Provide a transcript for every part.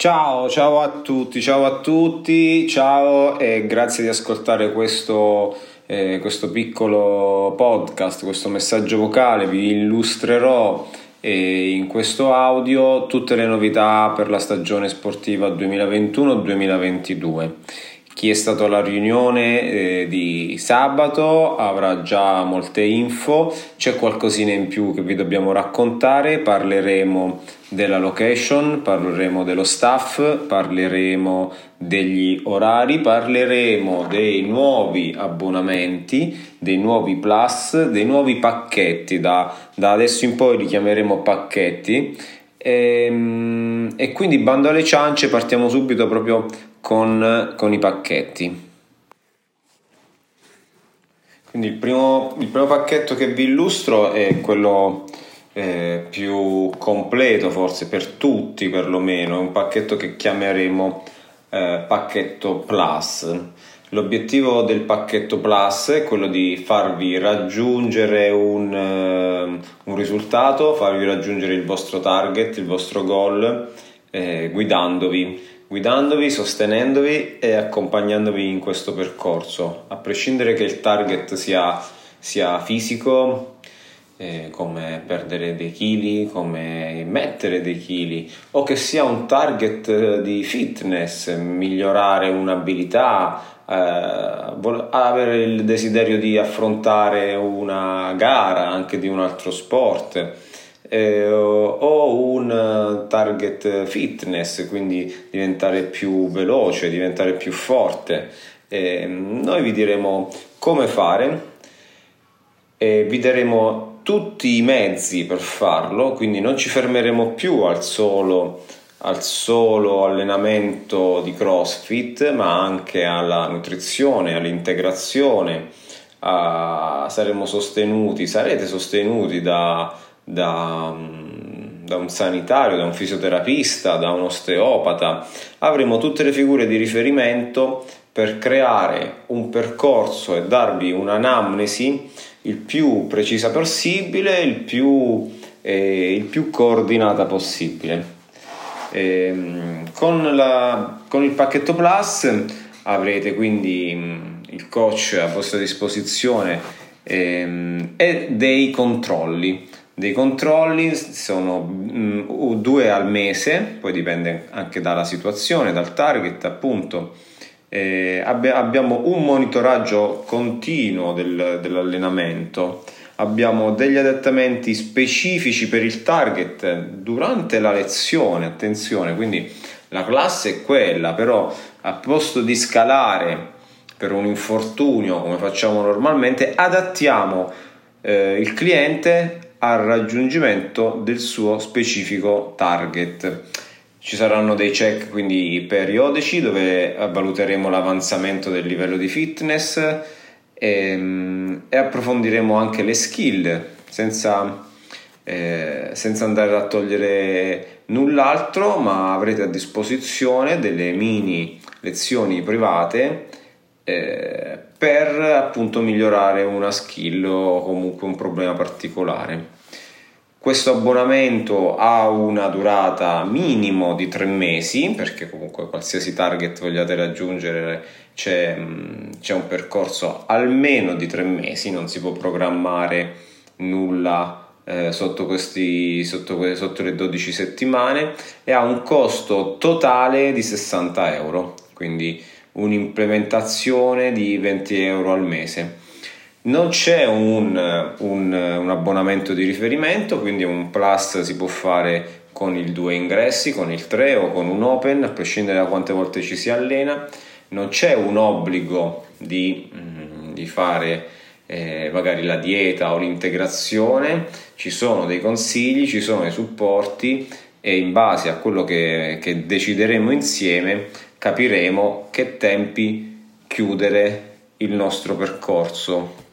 Ciao, ciao a tutti, ciao a tutti, ciao e grazie di ascoltare questo, eh, questo piccolo podcast, questo messaggio vocale. Vi illustrerò eh, in questo audio tutte le novità per la stagione sportiva 2021-2022. Chi è stato alla riunione eh, di sabato avrà già molte info, c'è qualcosina in più che vi dobbiamo raccontare, parleremo della location, parleremo dello staff, parleremo degli orari, parleremo dei nuovi abbonamenti, dei nuovi plus, dei nuovi pacchetti, da, da adesso in poi li chiameremo pacchetti. E, ehm, e quindi bando alle ciance, partiamo subito proprio con, con i pacchetti. Quindi il primo, il primo pacchetto che vi illustro è quello eh, più completo forse per tutti perlomeno, è un pacchetto che chiameremo eh, pacchetto plus. L'obiettivo del pacchetto plus è quello di farvi raggiungere un, uh, un risultato, farvi raggiungere il vostro target, il vostro goal, eh, guidandovi guidandovi, sostenendovi e accompagnandovi in questo percorso, a prescindere che il target sia, sia fisico, eh, come perdere dei chili, come mettere dei chili, o che sia un target di fitness, migliorare un'abilità, eh, avere il desiderio di affrontare una gara anche di un altro sport eh, o un target fitness, quindi diventare più veloce, diventare più forte. Eh, noi vi diremo come fare e vi daremo tutti i mezzi per farlo, quindi non ci fermeremo più al solo, al solo allenamento di CrossFit, ma anche alla nutrizione, all'integrazione. A, saremo sostenuti, sarete sostenuti da da, da un sanitario, da un fisioterapista, da un osteopata, avremo tutte le figure di riferimento per creare un percorso e darvi un'anamnesi il più precisa possibile, il più, eh, il più coordinata possibile. Eh, con, la, con, il pacchetto Plus avrete quindi mm, il coach a vostra disposizione ehm, e dei controlli dei controlli sono mh, mm, due al mese, poi dipende anche dalla situazione, dal target appunto. Eh, abbi- abbiamo un monitoraggio continuo del, dell'allenamento, abbiamo degli adattamenti specifici per il target durante la lezione, attenzione, quindi la classe è quella, però a posto di scalare per un infortunio come facciamo normalmente, adattiamo eh, il cliente al raggiungimento del suo specifico target. Ci saranno dei check quindi periodici dove valuteremo l'avanzamento del livello di fitness e, ehm, e approfondiremo anche le skill senza, eh, senza andare a togliere null'altro, ma avrete a disposizione delle mini lezioni private eh, per appunto migliorare una skill o comunque un problema particolare. Questo abbonamento ha una durata minimo di tre mesi, perché comunque qualsiasi target vogliate raggiungere c'è, c'è un percorso almeno di tre mesi, non si può programmare nulla eh, sotto, questi, sotto, sotto le 12 settimane e ha un costo totale di 60 euro, quindi un'implementazione di 20 euro al mese. Non c'è un, un, un abbonamento di riferimento, quindi un plus si può fare con il 2 ingressi, con il 3 o con un open, a prescindere da quante volte ci si allena. Non c'è un obbligo di, mm, di fare eh, magari la dieta o l'integrazione, ci sono dei consigli, ci sono dei supporti e in base a quello che, che decideremo insieme capiremo che tempi chiudere il nostro percorso.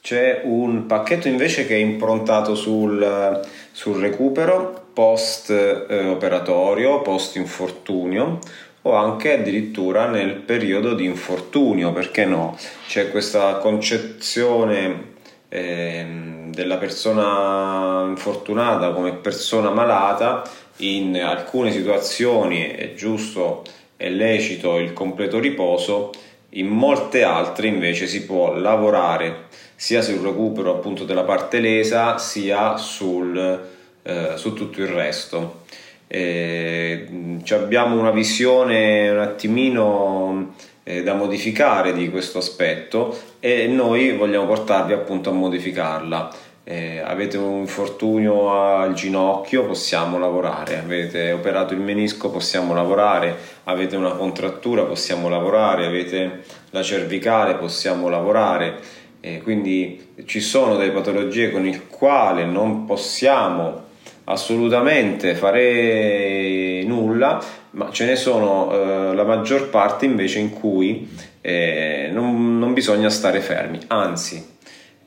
C'è un pacchetto invece che è improntato sul, sul recupero post eh, operatorio, post infortunio o anche addirittura nel periodo di infortunio, perché no? C'è questa concezione eh, della persona infortunata come persona malata, in alcune situazioni è giusto e lecito il completo riposo, in molte altre invece si può lavorare sia sul recupero appunto della parte lesa sia sul, eh, su tutto il resto. Eh, abbiamo una visione un attimino eh, da modificare di questo aspetto e noi vogliamo portarvi appunto a modificarla. Eh, avete un infortunio al ginocchio, possiamo lavorare, avete operato il menisco, possiamo lavorare, avete una contrattura, possiamo lavorare, avete la cervicale, possiamo lavorare. Eh, quindi ci sono delle patologie con le quali non possiamo assolutamente fare nulla, ma ce ne sono eh, la maggior parte invece in cui eh, non, non, bisogna stare fermi, anzi,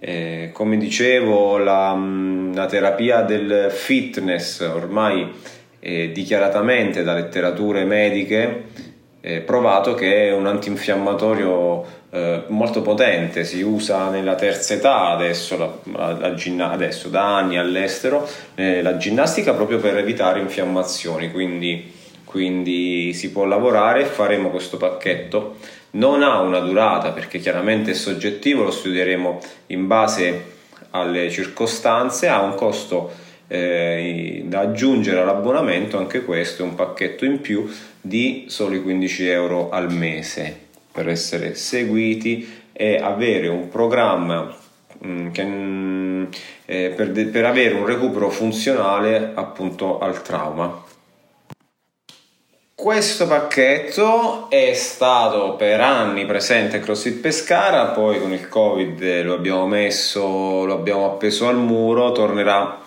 eh, come dicevo, la, mm, la, terapia del fitness ormai dichiaratamente da letterature mediche provato che è un antinfiammatorio eh, molto potente, si usa nella terza età adesso, la, la, la, adesso da anni all'estero, eh, la ginnastica proprio per evitare infiammazioni, quindi quindi si può lavorare, faremo questo pacchetto. Non ha una durata perché chiaramente è soggettivo, lo studieremo in base alle circostanze, ha un costo eh, da aggiungere all'abbonamento, anche questo è un pacchetto in più di soli 15 euro al mese per essere seguiti e avere un programma mh, mm, che, mh, mm, eh, per, de- per avere un recupero funzionale appunto al trauma. Questo pacchetto è stato per anni presente a CrossFit Pescara, poi con il Covid lo abbiamo messo, lo abbiamo appeso al muro, tornerà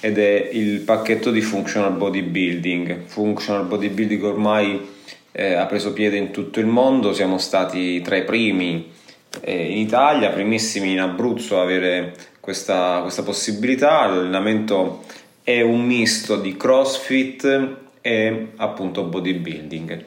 ed è il pacchetto di Functional Bodybuilding. Functional Bodybuilding ormai eh, ha preso piede in tutto il mondo, siamo stati tra i primi eh, in Italia, primissimi in Abruzzo a avere questa, questa possibilità. L'allenamento è un misto di CrossFit e appunto bodybuilding.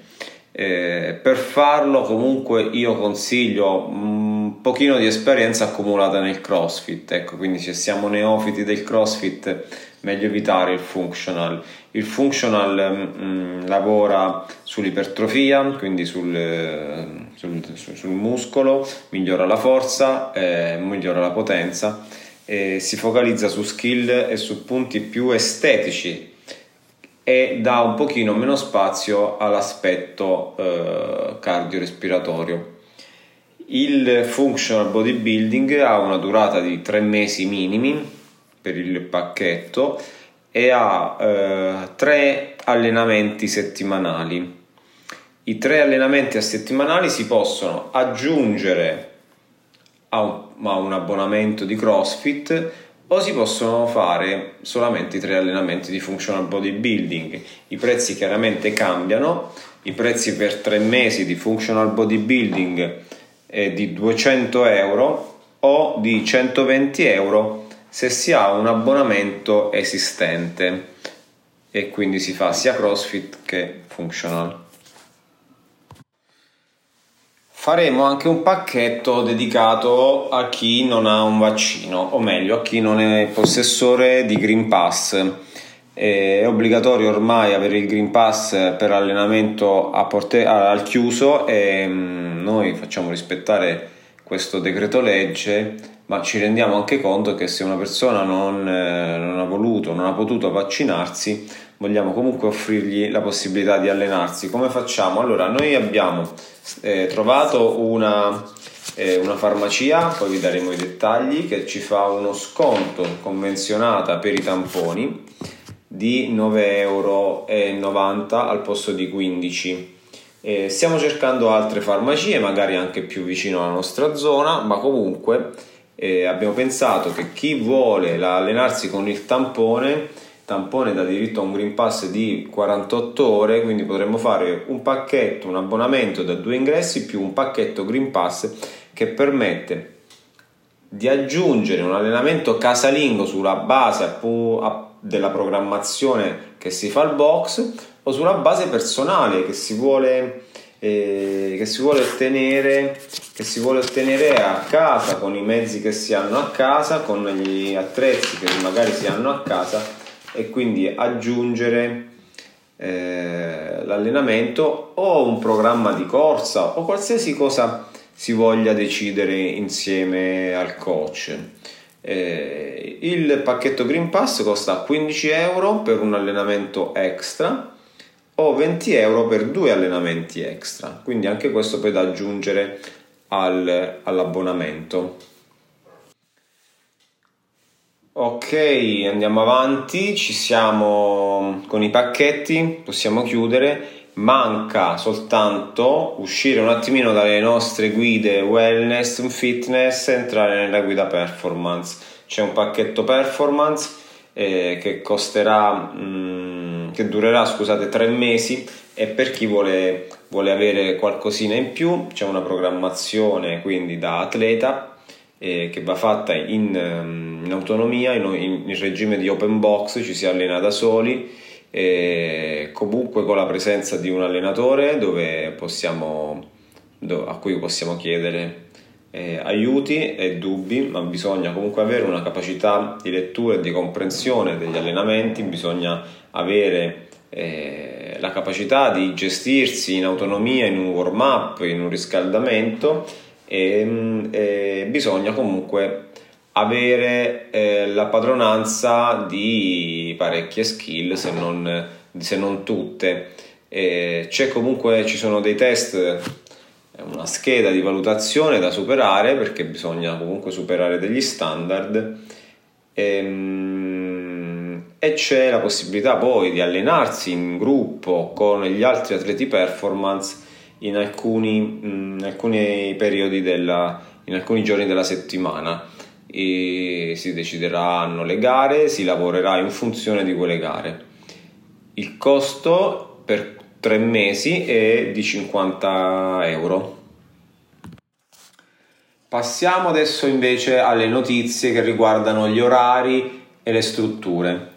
Eh, per farlo comunque io consiglio un pochino di esperienza accumulata nel crossfit ecco quindi se siamo neofiti del crossfit meglio evitare il functional il functional mh, mm, lavora sull'ipertrofia quindi sul, sul, sul, muscolo migliora la forza eh, migliora la potenza eh, si focalizza su skill e su punti più estetici e dà un pochino meno spazio all'aspetto eh, cardiorespiratorio. Il functional bodybuilding ha una durata di tre mesi minimi per il pacchetto e ha eh, tre allenamenti settimanali. I tre allenamenti a settimanali si possono aggiungere a un, a un abbonamento di CrossFit o si possono fare solamente tre allenamenti di functional bodybuilding. I prezzi chiaramente cambiano, i prezzi per tre mesi di functional bodybuilding è di 200 euro o di 120 euro se si ha un abbonamento esistente e quindi si fa sia CrossFit che functional. Faremo anche un pacchetto dedicato a chi non ha un vaccino, o meglio a chi non è possessore di Green Pass. È obbligatorio ormai avere il Green Pass per allenamento porte- al chiuso e mm, noi facciamo rispettare questo decreto legge, ma ci rendiamo anche conto che se una persona non, eh, non ha voluto, non ha potuto vaccinarsi, vogliamo comunque offrirgli la possibilità di allenarsi. Come facciamo? Allora, noi abbiamo eh, trovato una, eh, una, farmacia, poi vi daremo i dettagli, che ci fa uno sconto convenzionata per i tamponi di 9,90 euro al posto di 15 eh, stiamo cercando altre farmacie, magari anche più vicino alla nostra zona, ma comunque eh, abbiamo pensato che chi vuole allenarsi con il tampone tampone da diritto a un Green Pass di 48 ore, quindi potremmo fare un pacchetto, un abbonamento da due ingressi più un pacchetto Green Pass che permette di aggiungere un allenamento casalingo sulla base della programmazione che si fa al box o sulla base personale che si vuole eh, che, si vuole ottenere, che si vuole ottenere a casa con i mezzi che si hanno a casa, con gli attrezzi che magari si hanno a casa e quindi aggiungere eh, l'allenamento o un programma di corsa o qualsiasi cosa si voglia decidere insieme al coach. Eh, il pacchetto Green Pass costa 15 euro per un allenamento extra o 20 euro per due allenamenti extra, quindi anche questo poi da aggiungere al, all'abbonamento. Ok, andiamo avanti, ci siamo con i pacchetti, possiamo chiudere. Manca soltanto uscire un attimino dalle nostre guide wellness, fitness entrare nella guida performance. C'è un pacchetto performance eh, che costerà, mh, mm, che durerà scusate, tre mesi e per chi vuole, vuole avere qualcosina in più c'è una programmazione quindi da atleta eh, che va fatta in, ehm, in autonomia, in, in, regime di open box, ci si allena da soli, eh, comunque con la presenza di un allenatore possiamo, a cui possiamo chiedere eh, aiuti e dubbi, ma bisogna comunque avere una capacità di lettura e di comprensione degli allenamenti, bisogna avere eh, la capacità di gestirsi in autonomia in un warm up, in un riscaldamento e, mm, e bisogna comunque avere eh, la padronanza di parecchie skill se non, se non tutte. Eh, c'è comunque ci sono dei test una scheda di valutazione da superare perché bisogna comunque superare degli standard. E, mm, e c'è la possibilità poi di allenarsi in gruppo con gli altri atleti performance in alcuni, in alcuni periodi della, in alcuni giorni della settimana e si decideranno le gare, si lavorerà in funzione di quelle gare. Il costo per tre mesi è di 50 euro. Passiamo adesso invece alle notizie che riguardano gli orari e le strutture.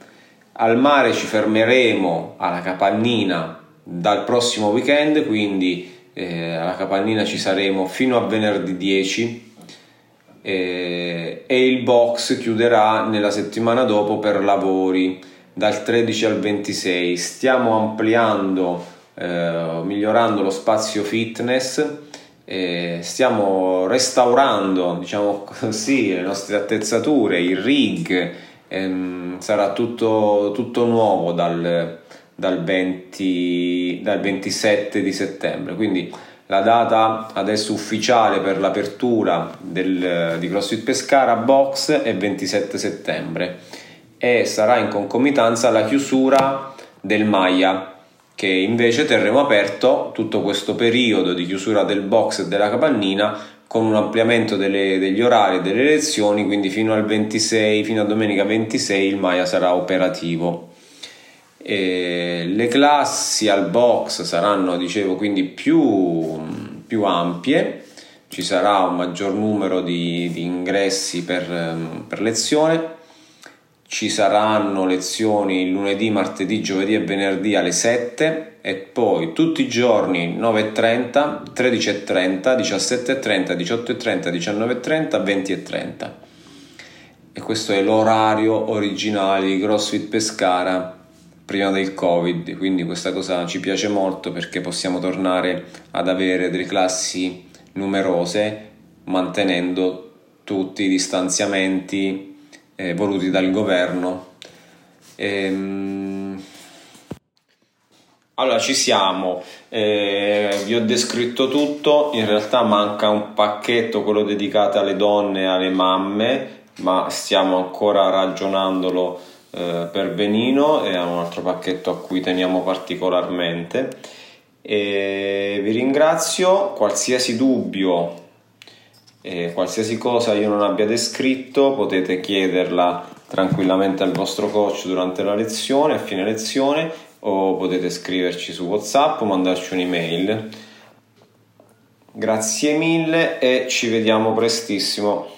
Al mare ci fermeremo alla Capannina dal prossimo weekend, quindi eh, alla Capannina ci saremo fino a venerdì 10 eh, e il box chiuderà nella settimana dopo per lavori dal 13 al 26. Stiamo ampliando, eh, migliorando lo spazio fitness. Stiamo restaurando diciamo così le nostre attrezzature il rig ehm, sarà tutto, tutto nuovo dal, dal, 20, dal 27 di settembre. Quindi la data adesso ufficiale per l'apertura del, di CrossFit Pescara Box è 27 settembre. E sarà in concomitanza la chiusura del Maya che invece terremo aperto tutto questo periodo di chiusura del box e della capannina con un ampliamento delle, degli orari e delle lezioni. Quindi fino al 26 fino a domenica 26 il Maya sarà operativo e le classi al box saranno, dicevo, quindi più, più ampie, ci sarà un maggior numero di, di ingressi per, per, lezione, ci saranno lezioni lunedì, martedì, giovedì e venerdì alle 7 e poi tutti i giorni 9.30, 13.30, 17.30, 18.30, 19.30, 20.30 e questo è l'orario originale di CrossFit Pescara prima del covid quindi questa cosa ci piace molto perché possiamo tornare ad avere delle classi numerose mantenendo tutti i distanziamenti eh, voluti dal governo. Ehm... allora ci siamo. Eh, vi ho descritto tutto. In realtà manca un pacchetto quello dedicato alle donne e alle mamme ma stiamo ancora ragionandolo eh, per Benino è un altro pacchetto a cui teniamo particolarmente. E vi ringrazio, qualsiasi dubbio, eh, qualsiasi cosa io non abbia descritto potete chiederla tranquillamente al vostro coach durante la lezione, a fine lezione o potete scriverci su WhatsApp o mandarci un'email. Grazie mille e ci vediamo prestissimo.